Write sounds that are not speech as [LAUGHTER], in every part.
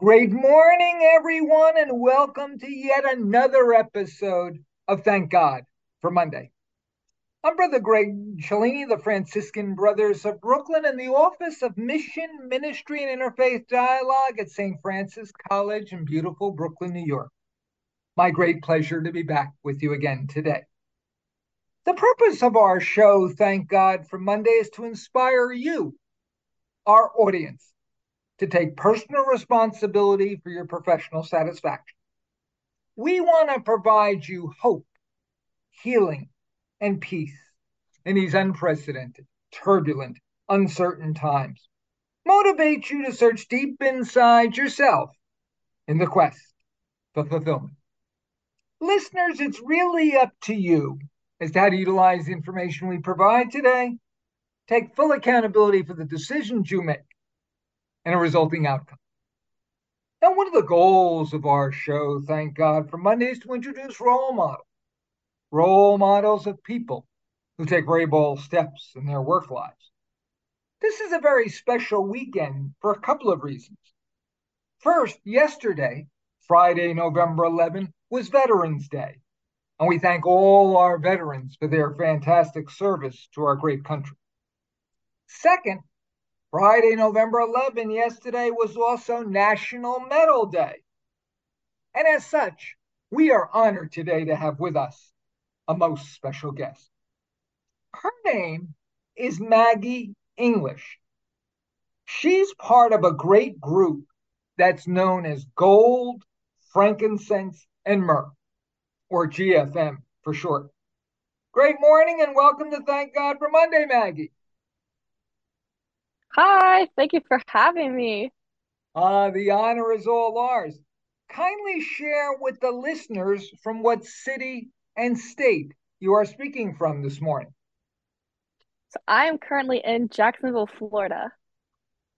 Great morning, everyone, and welcome to yet another episode of Thank God for Monday. I'm Brother Greg Cellini, the Franciscan Brothers of Brooklyn, in the Office of Mission, Ministry, and Interfaith Dialogue at St. Francis College in beautiful Brooklyn, New York. My great pleasure to be back with you again today. The purpose of our show, Thank God for Monday, is to inspire you, our audience, to take personal responsibility for your professional satisfaction. We want to provide you hope, healing, and peace in these unprecedented, turbulent, uncertain times. Motivate you to search deep inside yourself in the quest for fulfillment. Listeners, it's really up to you as to how to utilize the information we provide today. Take full accountability for the decisions you make and a resulting outcome. Now, one of the goals of our show, thank God, for Monday is to introduce role models, role models of people who take very bold steps in their work lives. This is a very special weekend for a couple of reasons. First, yesterday, Friday, November 11, was Veterans Day, and we thank all our veterans for their fantastic service to our great country. Second, Friday, November 11, yesterday was also National Metal Day. And as such, we are honored today to have with us a most special guest. Her name is Maggie English. She's part of a great group that's known as Gold, Frankincense, and Myrrh, or GFM for short. Great morning and welcome to Thank God for Monday, Maggie. Hi, thank you for having me. Uh, the honor is all ours. Kindly share with the listeners from what city and state you are speaking from this morning. So I am currently in Jacksonville, Florida.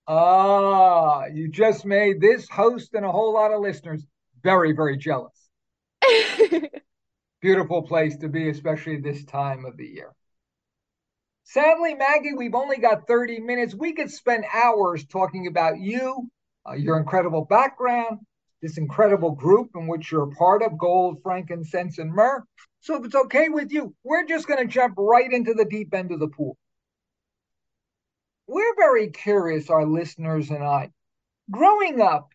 Ah, you just made this host and a whole lot of listeners very, very jealous. [LAUGHS] Beautiful place to be, especially this time of the year. Sadly, Maggie, we've only got 30 minutes. We could spend hours talking about you, uh, your incredible background, this incredible group in which you're a part of gold, frankincense, and myrrh. So, if it's okay with you, we're just going to jump right into the deep end of the pool. We're very curious, our listeners and I. Growing up,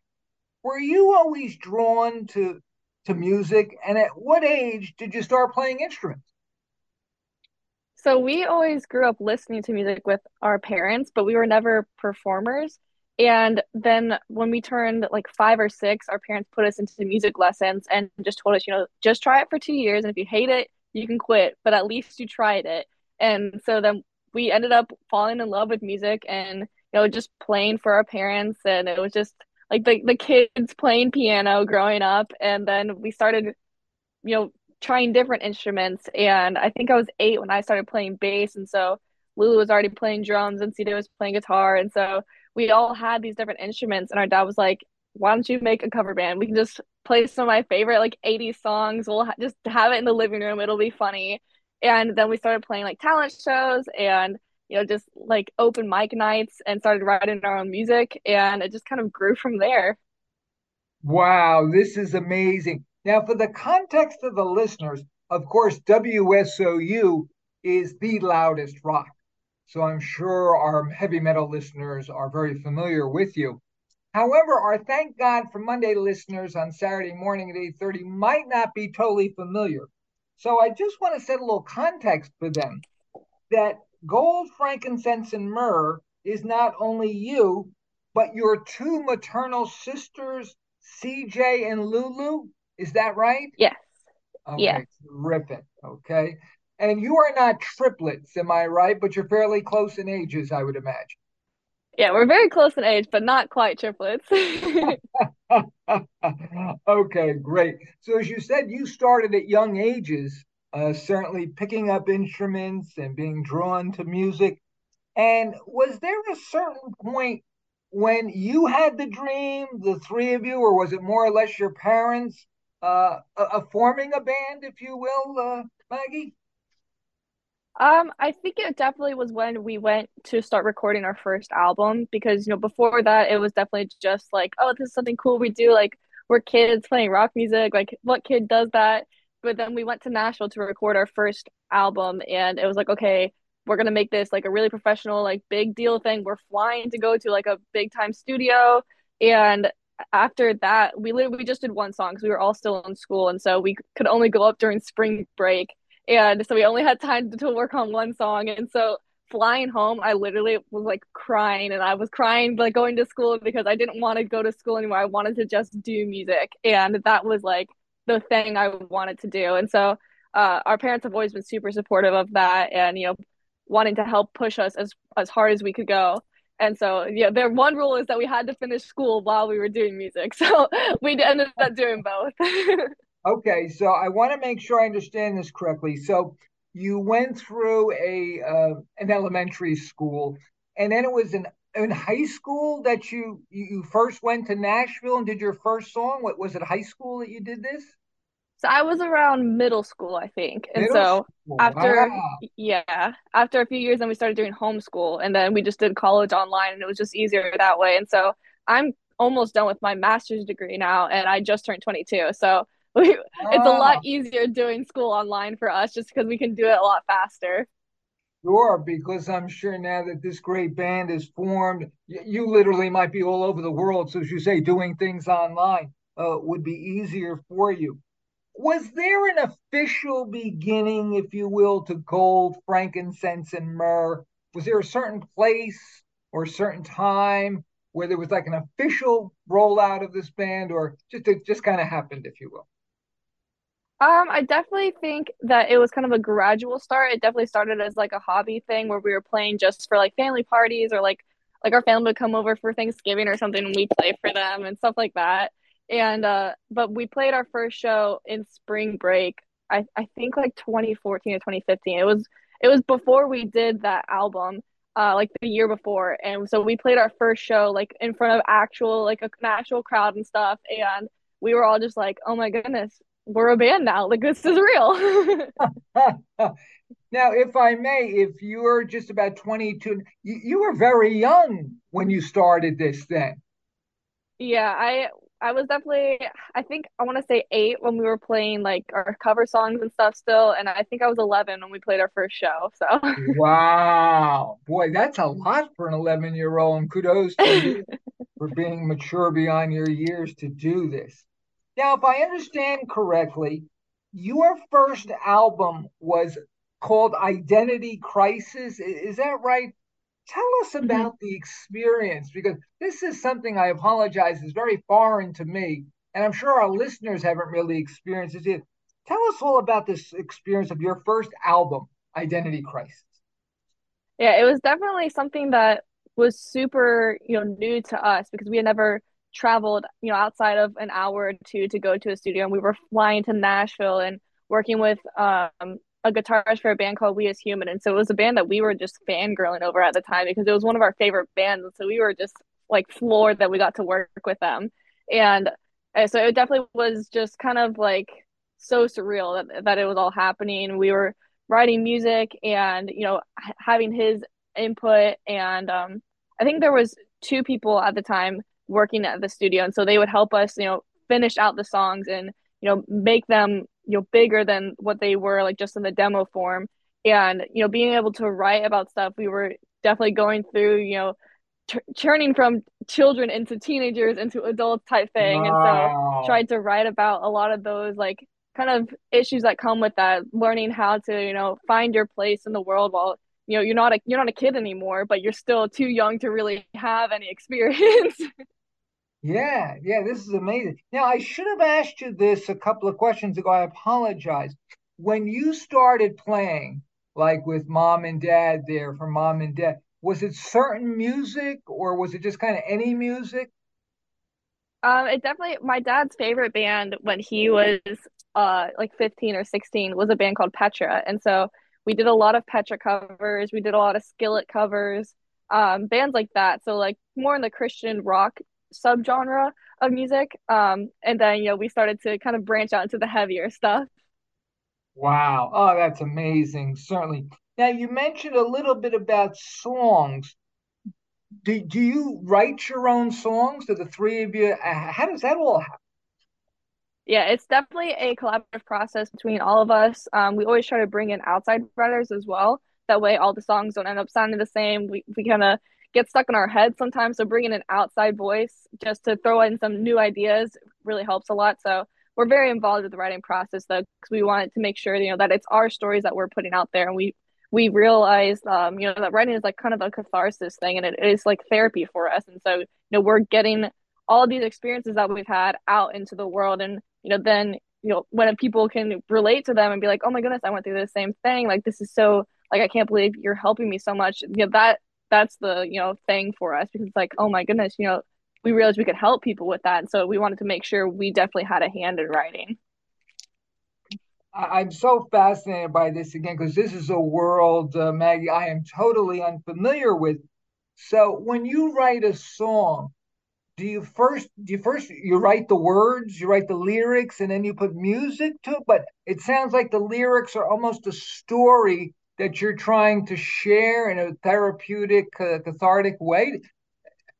were you always drawn to, to music? And at what age did you start playing instruments? So we always grew up listening to music with our parents, but we were never performers. And then when we turned like five or six, our parents put us into music lessons and just told us, you know, just try it for two years. And if you hate it, you can quit, but at least you tried it. And so then we ended up falling in love with music and, you know, just playing for our parents. And it was just like the, the kids playing piano growing up. And then we started, you know, trying different instruments. And I think I was eight when I started playing bass. And so Lulu was already playing drums and CJ was playing guitar. And so we all had these different instruments. And our dad was like, why don't you make a cover band? We can just play some of my favorite like 80s songs. We'll ha- just have it in the living room. It'll be funny. And then we started playing like talent shows and, you know, just like open mic nights and started writing our own music. And it just kind of grew from there. Wow, this is amazing. Now, for the context of the listeners, of course, WSOU is the loudest rock. So I'm sure our heavy metal listeners are very familiar with you. However, our Thank God for Monday listeners on Saturday morning at 8:30 might not be totally familiar. So I just want to set a little context for them that gold, frankincense, and myrrh is not only you, but your two maternal sisters, CJ and Lulu. Is that right? Yes. Okay, Yeah. terrific. Okay. And you are not triplets, am I right? But you're fairly close in ages, I would imagine. Yeah. We're very close in age, but not quite triplets. [LAUGHS] Okay, great. So as you said, you started at young ages, uh, certainly picking up instruments and being drawn to music. And was there a certain point when you had the dream, the three of you, or was it more or less your parents uh, uh, forming a band, if you will, uh, Maggie? Um, I think it definitely was when we went to start recording our first album because, you know, before that it was definitely just like, oh, this is something cool we do. Like we're kids playing rock music. Like what kid does that? But then we went to Nashville to record our first album and it was like, okay, we're gonna make this like a really professional, like big deal thing. We're flying to go to like a big time studio. And after that, we literally we just did one song because we were all still in school. And so we could only go up during spring break and so we only had time to work on one song. And so flying home, I literally was like crying and I was crying like going to school because I didn't want to go to school anymore. I wanted to just do music. And that was like the thing I wanted to do. And so uh, our parents have always been super supportive of that and, you know, wanting to help push us as, as hard as we could go. And so, yeah, their one rule is that we had to finish school while we were doing music. [LAUGHS] So we ended up doing both. [LAUGHS] Okay, so I want to make sure I understand this correctly. So you went through a uh, an elementary school, and then it was in in high school that you you first went to Nashville and did your first song. What was it? High school that you did this? So I was around middle school, I think. And Middle so school. after Wow. yeah, after a few years then we started doing homeschool and then we just did college online and it was just easier that way. And so I'm almost done with my master's degree now and I just turned 22. So [LAUGHS] we, it's a lot easier doing school online for us just because we can do it a lot faster. sure, because I'm sure now that this great band is formed, you literally might be all over the world. So as you say, doing things online uh, would be easier for you. Was there an official beginning, if you will, to gold, frankincense, and myrrh? Was there a certain place or a certain time where there was like an official rollout of this band, or just it just kind of happened, if you will? Um, I definitely think that it was kind of a gradual start. It definitely started as like a hobby thing where we were playing just for like family parties or like like our family would come over for Thanksgiving or something and we play for them and stuff like that. And uh but we played our first show in spring break. I I think like 2014 or 2015. It was it was before we did that album. Uh, like the year before, and so we played our first show like in front of actual like an actual crowd and stuff, and we were all just like, "Oh my goodness, we're a band now. Like this is real. [LAUGHS] Now, if I may, if you're just about 22, you, you were very young when you started this then. Yeah, I I was definitely I think I want to say eight when we were playing like our cover songs and stuff still, and I think I was 11 when we played our first show. So [LAUGHS] Wow. Boy, that's a lot for an 11 year old. And kudos to you [LAUGHS] for being mature beyond your years to do this. Now, if I understand correctly, your first album was called Identity Crisis. Is that right? Tell us Mhm. about the experience because this is something I apologize is very foreign to me, and I'm sure our listeners haven't really experienced it. either. Tell us all about this experience of your first album, Identity Crisis. Yeah, it was definitely something that was super, you know, new to us because we had never traveled, you know, outside of an hour or two to go to a studio. And we were flying to Nashville and working with um a guitarist for a band called We As Human. And so it was a band that we were just fangirling over at the time because it was one of our favorite bands. And so we were just like floored that we got to work with them. And so it definitely was just kind of like so surreal that, that it was all happening. We were writing music and you know having his input and um I think there was two people at the time working at the studio and so they would help us you know finish out the songs and you know make them you know bigger than what they were like just in the demo form. And you know being able to write about stuff we were definitely going through you know t- turning from children into teenagers into adults type thing. And so Wow. tried to write about a lot of those like kind of issues that come with that learning how to you know find your place in the world while you know you're not a you're not a kid anymore but you're still too young to really have any [LAUGHS] experience Yeah, yeah, this is amazing. Now, I should have asked you this a couple of questions ago. I apologize. When you started playing, like with mom and dad there for mom and dad, was it certain music or was it just kind of any music? um it definitely my dad's favorite band when he was uh like 15 or 16 was a band called Petra and so we did a lot of Petra covers we did a lot of Skillet covers um bands like that so like more in the Christian rock subgenre of music um and then you know we started to kind of branch out into the heavier stuff Wow. Oh, that's amazing. Certainly. Now, you mentioned a little bit about songs. Do, do you write your own songs? Do the three of you? How does that all happen? Yeah, it's definitely a collaborative process between all of us. Um, we always try to bring in outside writers as well. That way, all the songs don't end up sounding the same. We we kind of get stuck in our head sometimes. So bringing an outside voice just to throw in some new ideas really helps a lot. So we're very involved with the writing process though, because we wanted to make sure you know that it's our stories that we're putting out there, and we we realize um, you know that writing is like kind of a catharsis thing, and it is like therapy for us. And so you know we're getting all these experiences that we've had out into the world, and you know then you know when people can relate to them and be like, oh my goodness, I went through the same thing. Like this is so like I can't believe you're helping me so much. You know that that's the you know thing for us because it's like oh my goodness you know we realized we could help people with that. And so we wanted to make sure we definitely had a hand in writing. I'm so fascinated by this again because this is a world uh, maggie i am totally unfamiliar with. So when you write a song do you first do you first you write the words you write the lyrics and then you put music to it? But it sounds like the lyrics are almost a story that you're trying to share in a therapeutic, uh, cathartic way.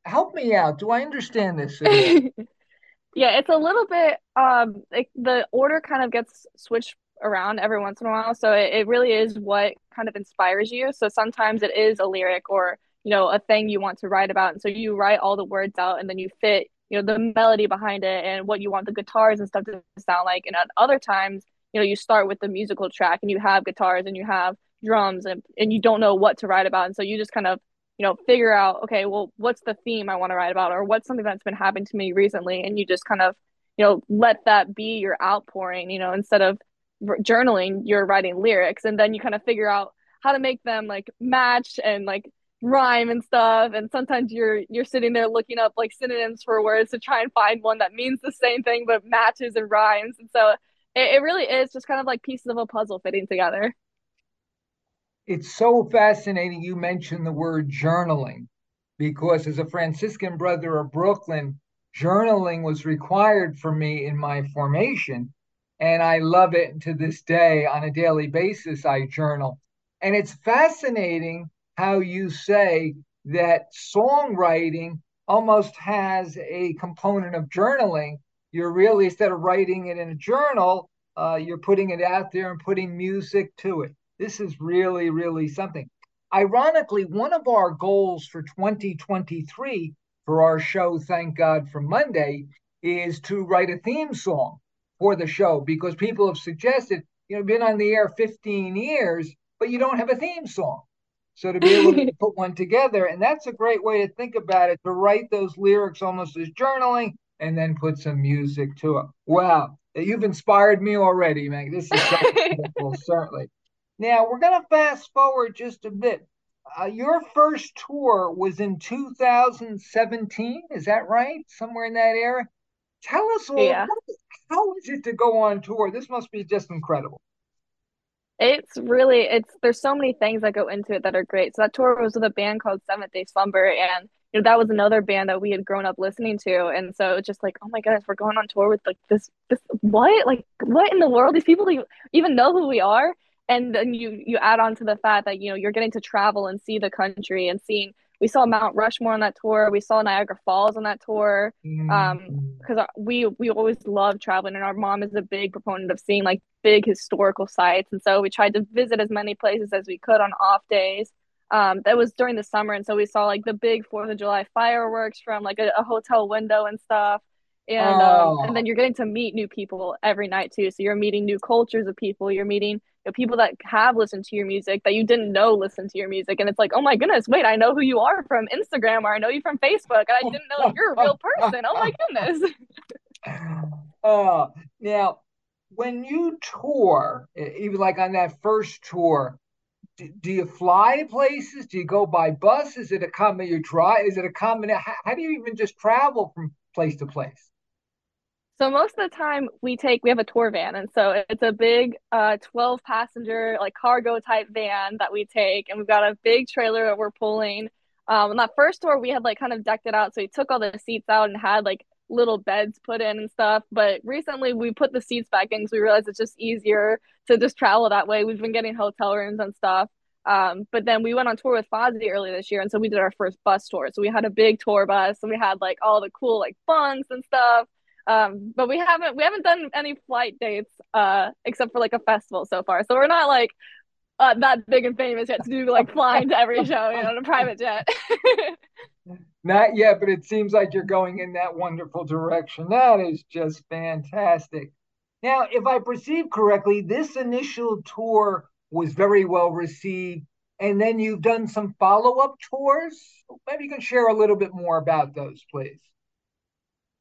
Help me out. Do I understand this? [LAUGHS] yeah, it's a little bit. Um, like the order kind of gets switched around every once in a while, so it, it really is what kind of inspires you. So sometimes it is a lyric or you know a thing you want to write about, and so you write all the words out, and then you fit you know the melody behind it and what you want the guitars and stuff to sound like. And at other times, you know, you start with the musical track and you have guitars and you have drums and, and you don't know what to write about. And so you just kind of you know figure out okay well what's the theme i want to write about? Or what's something that's been happening to me recently? And you just kind of you know let that be your outpouring you know instead of journaling you're writing lyrics. And then you kind of figure out how to make them like match and like rhyme and stuff. And sometimes you're you're sitting there looking up like synonyms for words to try and find one that means the same thing but matches and rhymes. And so it, it really is just kind of like pieces of a puzzle fitting together it's so fascinating you mentioned the word journaling because as a Franciscan brother of Brooklyn, journaling was required for me in my formation. And I love it to this day on a daily basis. I journal. And it's fascinating how you say that songwriting almost has a component of journaling. You're really, instead of writing it in a journal, uh, you're putting it out there and putting music to it. This is really, really something. Ironically, one of our goals for 2023 for our show, Thank God for Monday, is to write a theme song for the show because people have suggested, you know, been on the air 15 years, but you don't have a theme song. So to be able to [LAUGHS] put one together, and that's a great way to think about it, to write those lyrics almost as journaling and then put some music to it. Wow, you've inspired me already, Meg. This is [LAUGHS] wonderful, certainly. Now we're going to fast forward just a bit. Uh, your first tour was in 2017, is that right? Somewhere in that era. Tell us all, yeah. how is it to go on tour? This must be just incredible. It's really it's there's so many things that go into it that are great. So that tour was with a band called Seventh Day Slumber, and you know that was another band that we had grown up listening to, and so it's just like, oh my goodness, we're going on tour with like this this what like what in the world? These people even know who we are, and then you you add on to the fact that you know you're getting to travel and see the country and seeing we saw Mount Rushmore on that tour we saw Niagara Falls on that tour um because mm-hmm. we we always love traveling and our mom is a big proponent of seeing like big historical sites and so we tried to visit as many places as we could on off days um that was during the summer and so we saw like the big Fourth of July fireworks from like a, a hotel window and stuff and oh. um, and then you're getting to meet new people every night too. So you're meeting new cultures of people. You're meeting know, people that have listened to your music that you didn't know listen to your music, and it's like, oh my goodness, wait, I know who you are from Instagram or I know you from Facebook, and I didn't know you're a real person. Oh my goodness. [LAUGHS] uh, now, when you tour, even like on that first tour, do, do you fly to places? Do you go by bus? Is it a common you drive? Is it a common? How, how do you even just travel from place to place? So most of the time we take we have a tour van and so it's a big uh 12 passenger like cargo type van that we take and we've got a big trailer that we're pulling. Um on that first tour we had like kind of decked it out so we took all the seats out and had like little beds put in and stuff. But recently we put the seats back in because we realized it's just easier to just travel that way. We've been getting hotel rooms and stuff. Um, but then we went on tour with Fozzy earlier this year, and so we did our first bus tour. So we had a big tour bus, and we had like all the cool like bunks and stuff. Um, but we haven't we haven't done any flight dates uh except for like a festival so far. So we're not like uh, that big and famous yet to do like [LAUGHS] flying to every show, you know, in a private jet. [LAUGHS] not yet, but it seems like you're going in that wonderful direction. That is just fantastic. Now, if I perceive correctly, this initial tour was very well received, and then you've done some follow up tours. Maybe you can share a little bit more about those, please.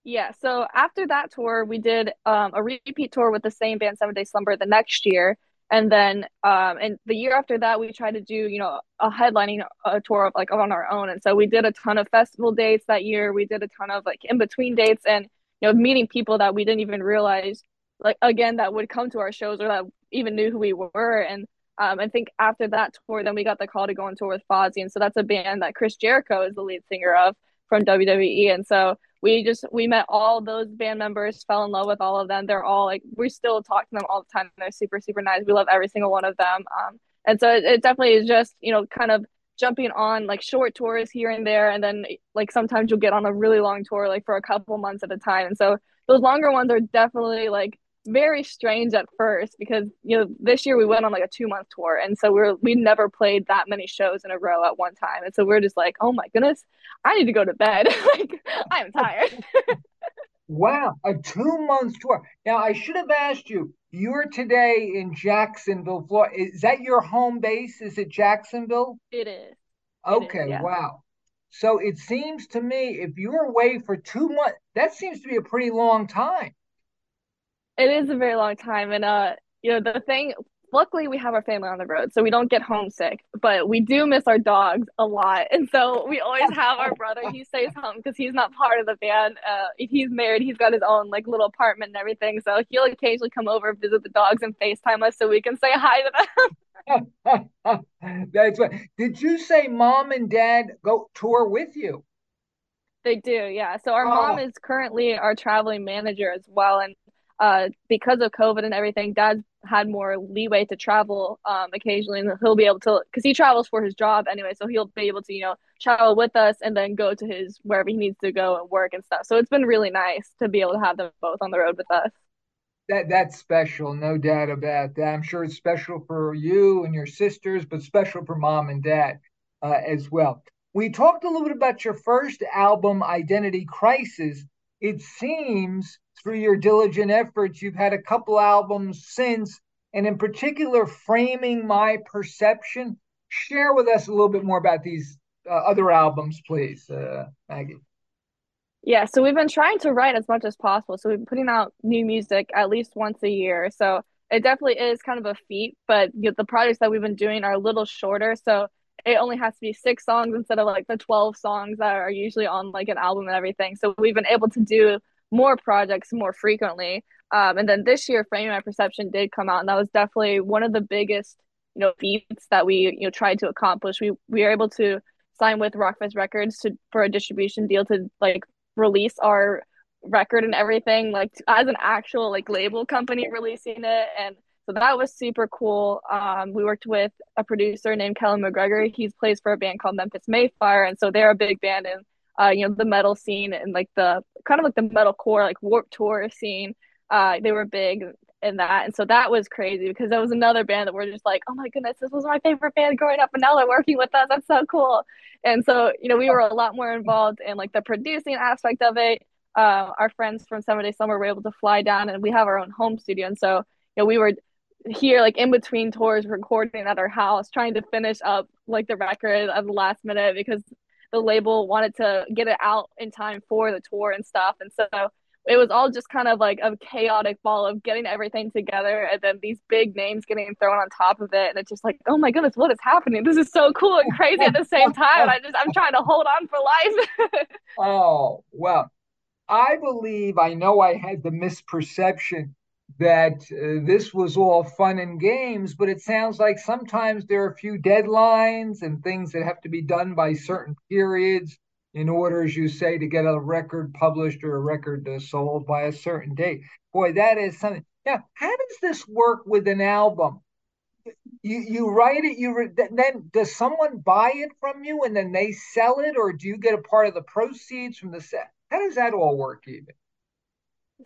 Yeah, so after that tour, we did um, a repeat tour with the same band, Seventh Day Slumber, the next year. And then um, and the year after that, we tried to do, you know, a headlining a tour of like on our own. And so we did a ton of festival dates that year. We did a ton of like in between dates and, you know, meeting people that we didn't even realize, like, again, that would come to our shows or that even knew who we were. And um, I think after that tour, then we got the call to go on tour with Fozzy. And so that's a band that Chris Jericho is the lead singer of from WWE. And so we just we met all those band members, fell in love with all of them. They're all like we still talk to them all the time. They're super super nice. We love every single one of them. Um, and so it, it definitely is just you know kind of jumping on like short tours here and there, and then like sometimes you'll get on a really long tour like for a couple months at a time. And so those longer ones are definitely like very strange at first because you know this year we went on like a two month tour and so we are we never played that many shows in a row at one time and so we are just like oh my goodness i need to go to bed. [LAUGHS] Like i'm tired. [LAUGHS] Wow a two month tour. Now i should have asked you you're today in jacksonville florida is that your home base? Is it jacksonville? It is. Okay it is, yeah. wow. So it seems to me if you're away for two months that seems to be a pretty long time it is a very long time, and uh, you know the thing. Luckily, we have our family on the road, so we don't get homesick. But we do miss our dogs a lot, and so we always have our brother. He stays home because he's not part of the band. Uh, he's married. He's got his own like little apartment and everything. So he'll occasionally come over, visit the dogs, and Facetime us so we can say hi to them. [LAUGHS] [LAUGHS] That's right. Did you say mom and dad go tour with you? They do, yeah. So our oh. mom is currently our traveling manager as well, and uh, because of COVID and everything, Dad's had more leeway to travel um, occasionally, and he'll be able to because he travels for his job anyway, so he'll be able to you know travel with us and then go to his wherever he needs to go and work and stuff. So it's been really nice to be able to have them both on the road with us. That that's special, no doubt about that. I'm sure it's special for you and your sisters, but special for mom and dad uh, as well. We talked a little bit about your first album, Identity Crisis. It seems through your diligent efforts, you've had a couple albums since, and in particular, Framing My Perception. Share with us a little bit more about these uh, other albums, please, uh, Maggie. Yeah, so we've been trying to write as much as possible. So we've been putting out new music at least once a year. So it definitely is kind of a feat, but the projects that we've been doing are a little shorter. So it only has to be six songs instead of like the 12 songs that are usually on like an album and everything. So we've been able to do more projects more frequently. Um, and then this year, Framing My Perception did come out, and that was definitely one of the biggest, you know, feats that we you know tried to accomplish. We we were able to sign with Rockfest Records to for a distribution deal to like release our record and everything, like as an actual like label company releasing it, and so that was super cool. Um, we worked with a producer named Kellen McGregor. He plays for a band called Memphis May Fire, and so they're a big band in uh, you know, the metal scene and like the kind of like the metal core, like Warped Tour scene. Uh, they were big in that, and so that was crazy because that was another band that we're just like, oh my goodness, this was my favorite band growing up, and now they're working with us. That's so cool. And so you know, we were a lot more involved in like the producing aspect of it. Uh, our friends from Seventh Day Slumber were able to fly down, and we have our own home studio, and so you know, we were here like in between tours recording at our house trying to finish up like the record at the last minute because the label wanted to get it out in time for the tour and stuff. And so it was all just kind of like a chaotic ball of getting everything together and then these big names getting thrown on top of it. And it's just like, oh my goodness, what is happening? This is so cool and crazy at the same time. I just, I'm trying to hold on for life. [LAUGHS] oh, well, I believe I know I had the misperception that uh, this was all fun and games, but it sounds like sometimes there are a few deadlines and things that have to be done by certain periods in order, as you say, to get a record published or a record uh, sold by a certain date. Boy, that is something. Now, how does this work with an album? you you write it. You re- then does someone buy it from you and then they sell it, or do you get a part of the proceeds from the set? How does that all work, even?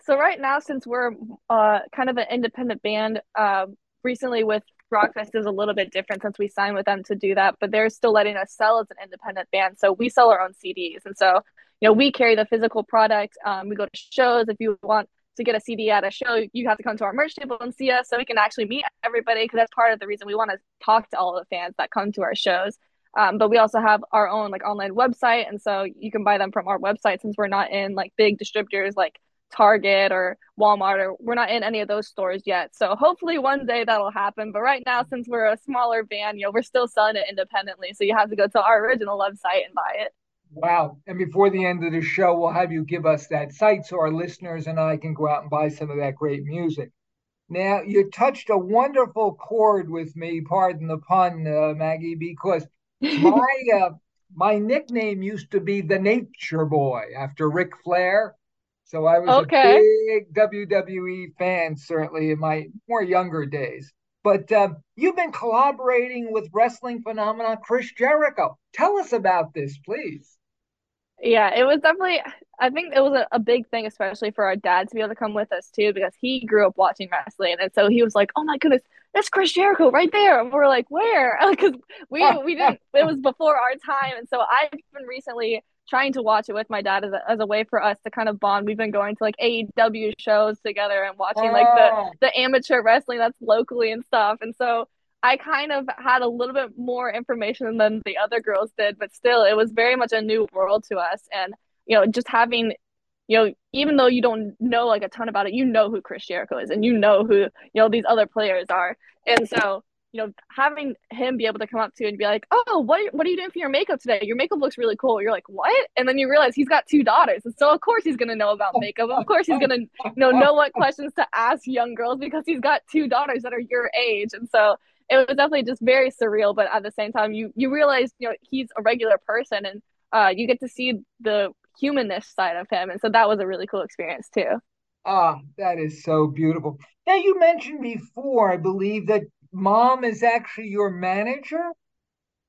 So right now, since we're uh, kind of an independent band, uh, recently with Rockfest is a little bit different since we signed with them to do that, but they're still letting us sell as an independent band. So we sell our own CDs, and so you know we carry the physical product. Um, we go to shows. If you want to get a CD at a show, you have to come to our merch table and see us so we can actually meet everybody because that's part of the reason we want to talk to all the fans that come to our shows. Um, but we also have our own like online website, and so you can buy them from our website since we're not in like big distributors like Target or Walmart or we're not in any of those stores yet. So hopefully one day that'll happen. But right now, since we're a smaller band, you know, we're still selling it independently. So you have to go to our original website and buy it. Wow. And before the end of the show, we'll have you give us that site so our listeners and I can go out and buy some of that great music. Now, you touched a wonderful chord with me, pardon the pun, uh, Maggie, because [LAUGHS] my uh, my nickname used to be the Nature Boy after Ric Flair. So I was okay. a big WWE fan, certainly in my more younger days. But um, you've been collaborating with wrestling phenomenon Chris Jericho. Tell us about this, please. Yeah, it was definitely. I think it was a, a, big thing, especially for our dad to be able to come with us too, because he grew up watching wrestling, and so he was like, "Oh my goodness, that's Chris Jericho right there!" And we're like, "Where?" [LAUGHS] Because we we [LAUGHS] didn't. It was before our time, and so I've been recently trying to watch it with my dad as a, as a way for us to kind of bond. We've been going to like AEW shows together and watching like the oh. the amateur wrestling that's locally and stuff. And so I kind of had a little bit more information than the other girls did, but still it was very much a new world to us. And you know, just having you know, even though you don't know like a ton about it, you know who Chris Jericho is and you know who, you know, these other players are. And so you know, having him be able to come up to you and be like, "Oh, what what are you doing for your makeup today? Your makeup looks really cool." You're like, "What?" And then you realize he's got two daughters, and so of course he's gonna know about makeup. Of course he's gonna you know know what questions to ask young girls because he's got two daughters that are your age, and so it was definitely just very surreal. But at the same time, you you realize you know he's a regular person, and uh, you get to see the humanness side of him, and so that was a really cool experience too. Ah, that is so beautiful. Now you mentioned before, I believe that mom is actually your manager?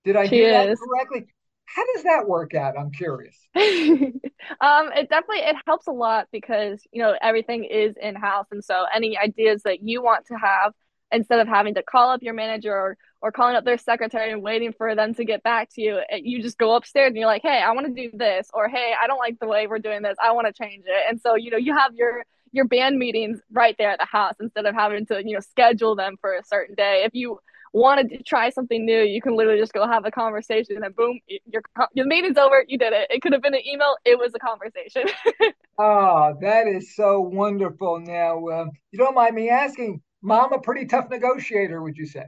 Did I she hear that correctly? How does that work out? I'm curious. [LAUGHS] um, it definitely it helps a lot because you know everything is in house, and so any ideas that you want to have, instead of having to call up your manager or or calling up their secretary and waiting for them to get back to you, you just go upstairs and you're like, hey, I want to do this, or hey, I don't like the way we're doing this, I want to change it, and so you know you have your your band meetings right there at the house instead of having to, you know, schedule them for a certain day. If you wanted to try something new, you can literally just go have a conversation and boom, your your meeting's over. You did it. It could have been an email. It was a conversation. [LAUGHS] oh, that is so wonderful. Now, uh, you don't mind me asking, mom, a pretty tough negotiator, would you say?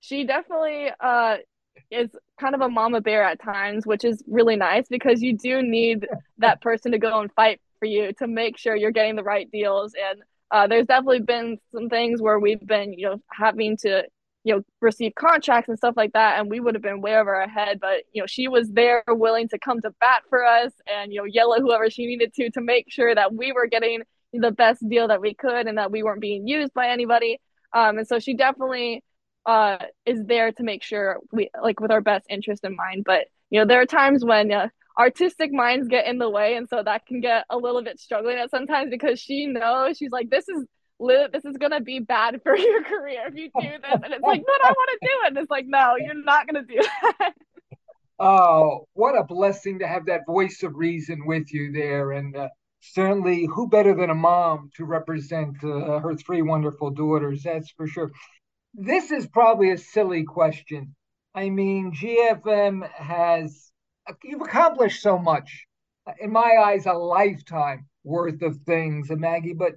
She definitely uh, is kind of a mama bear at times, which is really nice because you do need that person to go and fight for you to make sure you're getting the right deals. And uh, there's definitely been some things where we've been, you know, having to, you know, receive contracts and stuff like that, and we would have been way over our head. But you know, she was there, willing to come to bat for us, and you know, yell at whoever she needed to to make sure that we were getting the best deal that we could, and that we weren't being used by anybody. Um, and so she definitely uh, is there to make sure we like with our best interest in mind. But you know, there are times when uh, artistic minds get in the way and so that can get a little bit struggling at sometimes because she knows she's like this is this is gonna be bad [LAUGHS] for your career if you do this. And it's like but i want to do it. And it's like no you're not gonna do that. [LAUGHS] Oh what a blessing to have that voice of reason with you there. And uh, certainly who better than a mom to represent uh, her three wonderful daughters that's for sure. This is probably a silly question. I mean gfm has you've accomplished so much. In my eyes, a lifetime worth of things, Maggie. But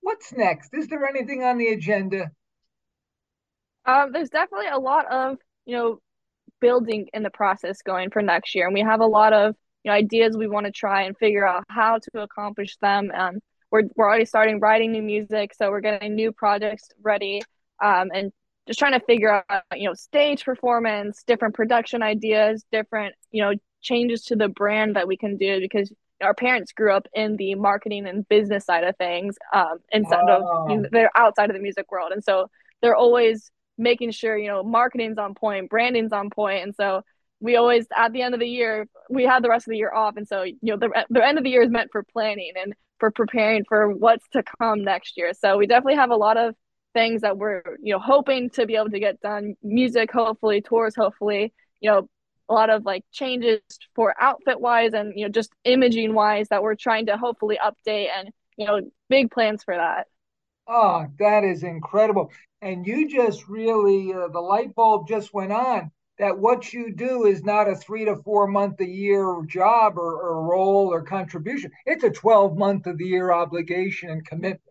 what's next? Is there anything on the agenda? Um, there's definitely a lot of you know building in the process going for next year, and we have a lot of you know ideas we want to try and figure out how to accomplish them. And we're we're already starting writing new music, so we're getting new projects ready. Um, and just trying to figure out you know stage performance different production ideas different you know changes to the brand that we can do because our parents grew up in the marketing and business side of things um, instead oh. of you know, they're outside of the music world and so they're always making sure you know marketing's on point, branding's on point, and so we always at the end of the year we have the rest of the year off, and so you know the the end of the year is meant for planning and for preparing for what's to come next year. So we definitely have a lot of things that we're you know hoping to be able to get done. Music, hopefully, tours, hopefully, you know a lot of like changes for outfit wise and you know just imaging wise that we're trying to hopefully update and you know big plans for that. Oh that is incredible. And you just really uh, the light bulb just went on that what you do is not a three to four month a year job or, or role or contribution. It's a 12 month of the year obligation and commitment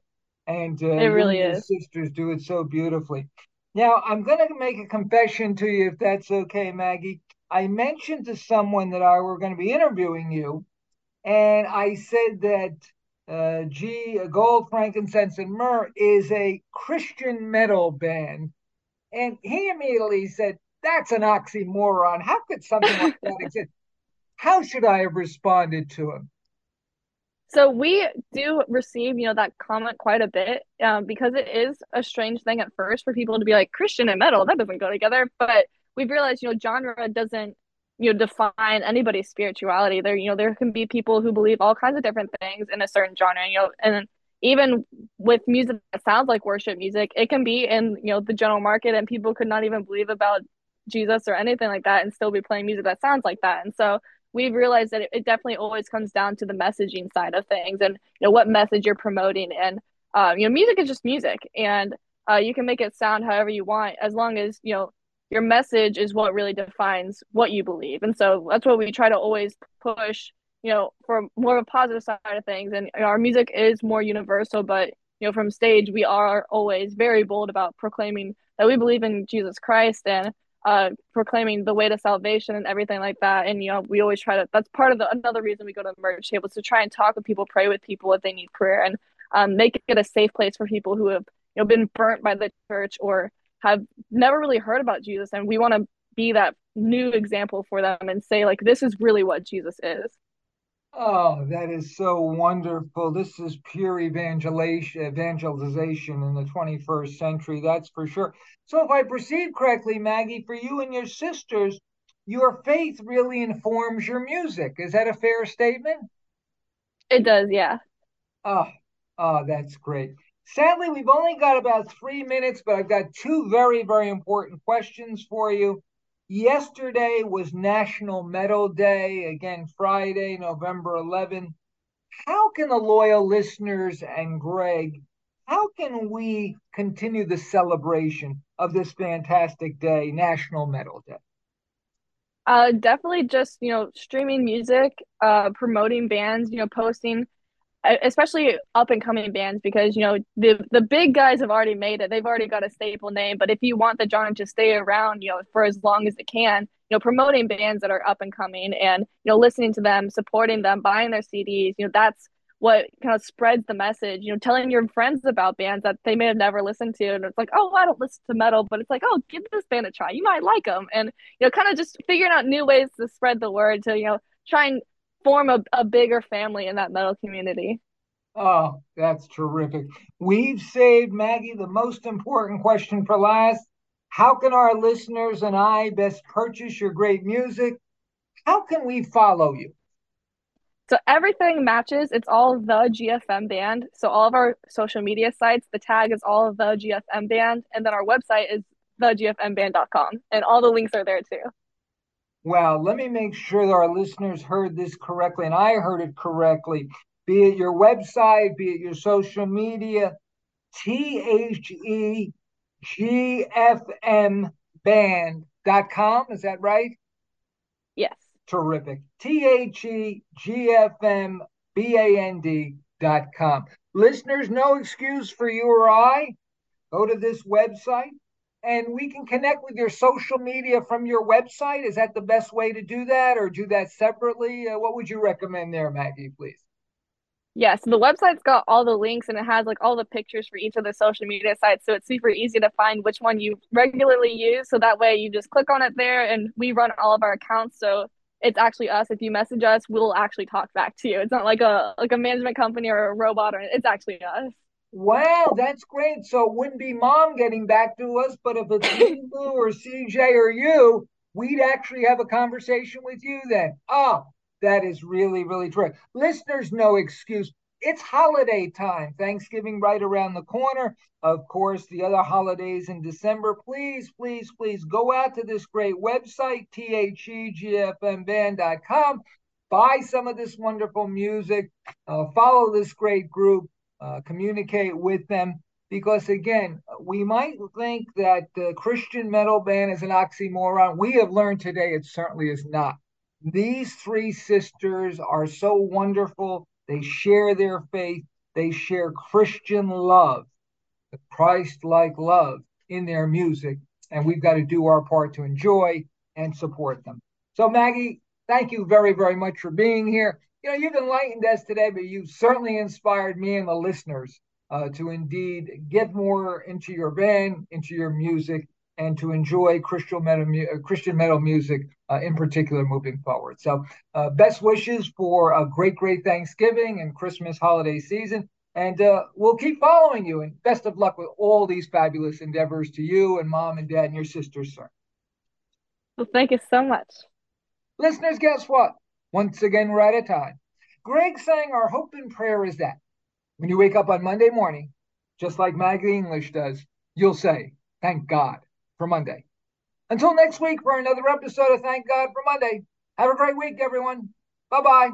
and uh, it really is sisters do it so beautifully now i'm going to make a confession to you if that's okay maggie I mentioned to someone that I were going to be interviewing you, and I said that uh, G Gold, Frankincense, and Myrrh is a Christian metal band, and he immediately said, "That's an oxymoron. How could something like that [LAUGHS] exist?" How should I have responded to him? So we do receive, you know, that comment quite a bit um, because it is a strange thing at first for people to be like Christian and metal that doesn't go together, but we've realized, you know, genre doesn't, you know, define anybody's spirituality. There, you know, there can be people who believe all kinds of different things in a certain genre, you know, and even with music that sounds like worship music, it can be in, you know, the general market and people could not even believe about Jesus or anything like that and still be playing music that sounds like that. And so we've realized that it, it definitely always comes down to the messaging side of things and you know what message you're promoting and um, you know music is just music and uh, you can make it sound however you want as long as you know your message is what really defines what you believe. And so that's what we try to always push, you know, for more of a positive side of things. And our music is more universal, but, you know, from stage, we are always very bold about proclaiming that we believe in Jesus Christ and uh, proclaiming the way to salvation and everything like that. And, you know, we always try to, that's part of the, another reason we go to the merch table is to try and talk with people, pray with people if they need prayer and um, make it a safe place for people who have, you know, been burnt by the church or have never really heard about Jesus and we want to be that new example for them and say like this is really what Jesus is. Oh, that is so wonderful. This is pure evangelization evangelization in the 21st century, that's for sure. So if I perceive correctly, Maggie, for you and your sisters, your faith really informs your music. Is that a fair statement? It does, yeah. Oh, oh, that's great. Sadly, we've only got about three minutes, but I've got two very, very important questions for you. Yesterday was National Metal Day, again, Friday, November 11. How can the loyal listeners and Greg, how can we continue the celebration of this fantastic day, National Metal Day? Uh, definitely just, you know, streaming music, uh, promoting bands, you know, posting especially up and coming bands because you know the the big guys have already made it. They've already got a staple name but if you want the genre to stay around you know for as long as it can you know promoting bands that are up and coming and you know listening to them supporting them buying their cds you know that's what kind of spreads the message. You know telling your friends about bands that they may have never listened to and it's like oh i don't listen to metal but it's like oh give this band a try. You might like them and you know kind of just figuring out new ways to spread the word to you know try and form a, a bigger family in that metal community. Oh, that's terrific. We've saved Maggie the most important question for last. How can our listeners and I best purchase your great music? How can we follow you? So everything matches. It's all the GFM band. So all of our social media sites, the tag is all of the GFM band, and then our website is thegfmband.com, and all the links are there too. Well, let me make sure that our listeners heard this correctly and I heard it correctly. Be it your website, be it your social media, T H E G F M band.com. Is that right? Yes. Terrific. T H E G F M B A N D.com. Listeners, no excuse for you or I. Go to this website, and we can connect with your social media from your website. Is that the best way to do that, or do that separately? Uh, what would you recommend there, Maggie, please? Yeah, so the website's got all the links and it has like all the pictures for each of the social media sites. So it's super easy to find which one you regularly use. So that way you just click on it there and we run all of our accounts. So it's actually us. If you message us, we'll actually talk back to you. It's not like a like a management company or a robot or it's actually us. Wow, that's great. So it wouldn't be mom getting back to us, but if it's Lulu [LAUGHS] or CJ or you, we'd actually have a conversation with you then. Oh, that is really, really true. Listeners, no excuse. It's holiday time. Thanksgiving right around the corner. Of course, the other holidays in December. Please, please, please go out to this great website, thegfmband.com. Buy some of this wonderful music. Uh, follow this great group. Uh, communicate with them because again, we might think that the Christian metal band is an oxymoron. We have learned today it certainly is not. These three sisters are so wonderful. They share their faith, they share Christian love, the Christ like love in their music. And we've got to do our part to enjoy and support them. So, Maggie, thank you very, very much for being here you know, you've enlightened us today, but you've certainly inspired me and the listeners uh, to indeed get more into your band, into your music, and to enjoy Christian metal, uh, Christian metal music uh, in particular moving forward. So, uh, best wishes for a great, great Thanksgiving and Christmas holiday season. And uh, we'll keep following you. And best of luck with all these fabulous endeavors to you and mom and dad and your sisters, sir. Well, thank you so much. Listeners, guess what? Once again, we're out of time. Greg saying our hope and prayer is that when you wake up on Monday morning, just like Maggie English does, you'll say, Thank God for Monday. Until next week for another episode of Thank God for Monday. Have a great week, everyone. Bye bye.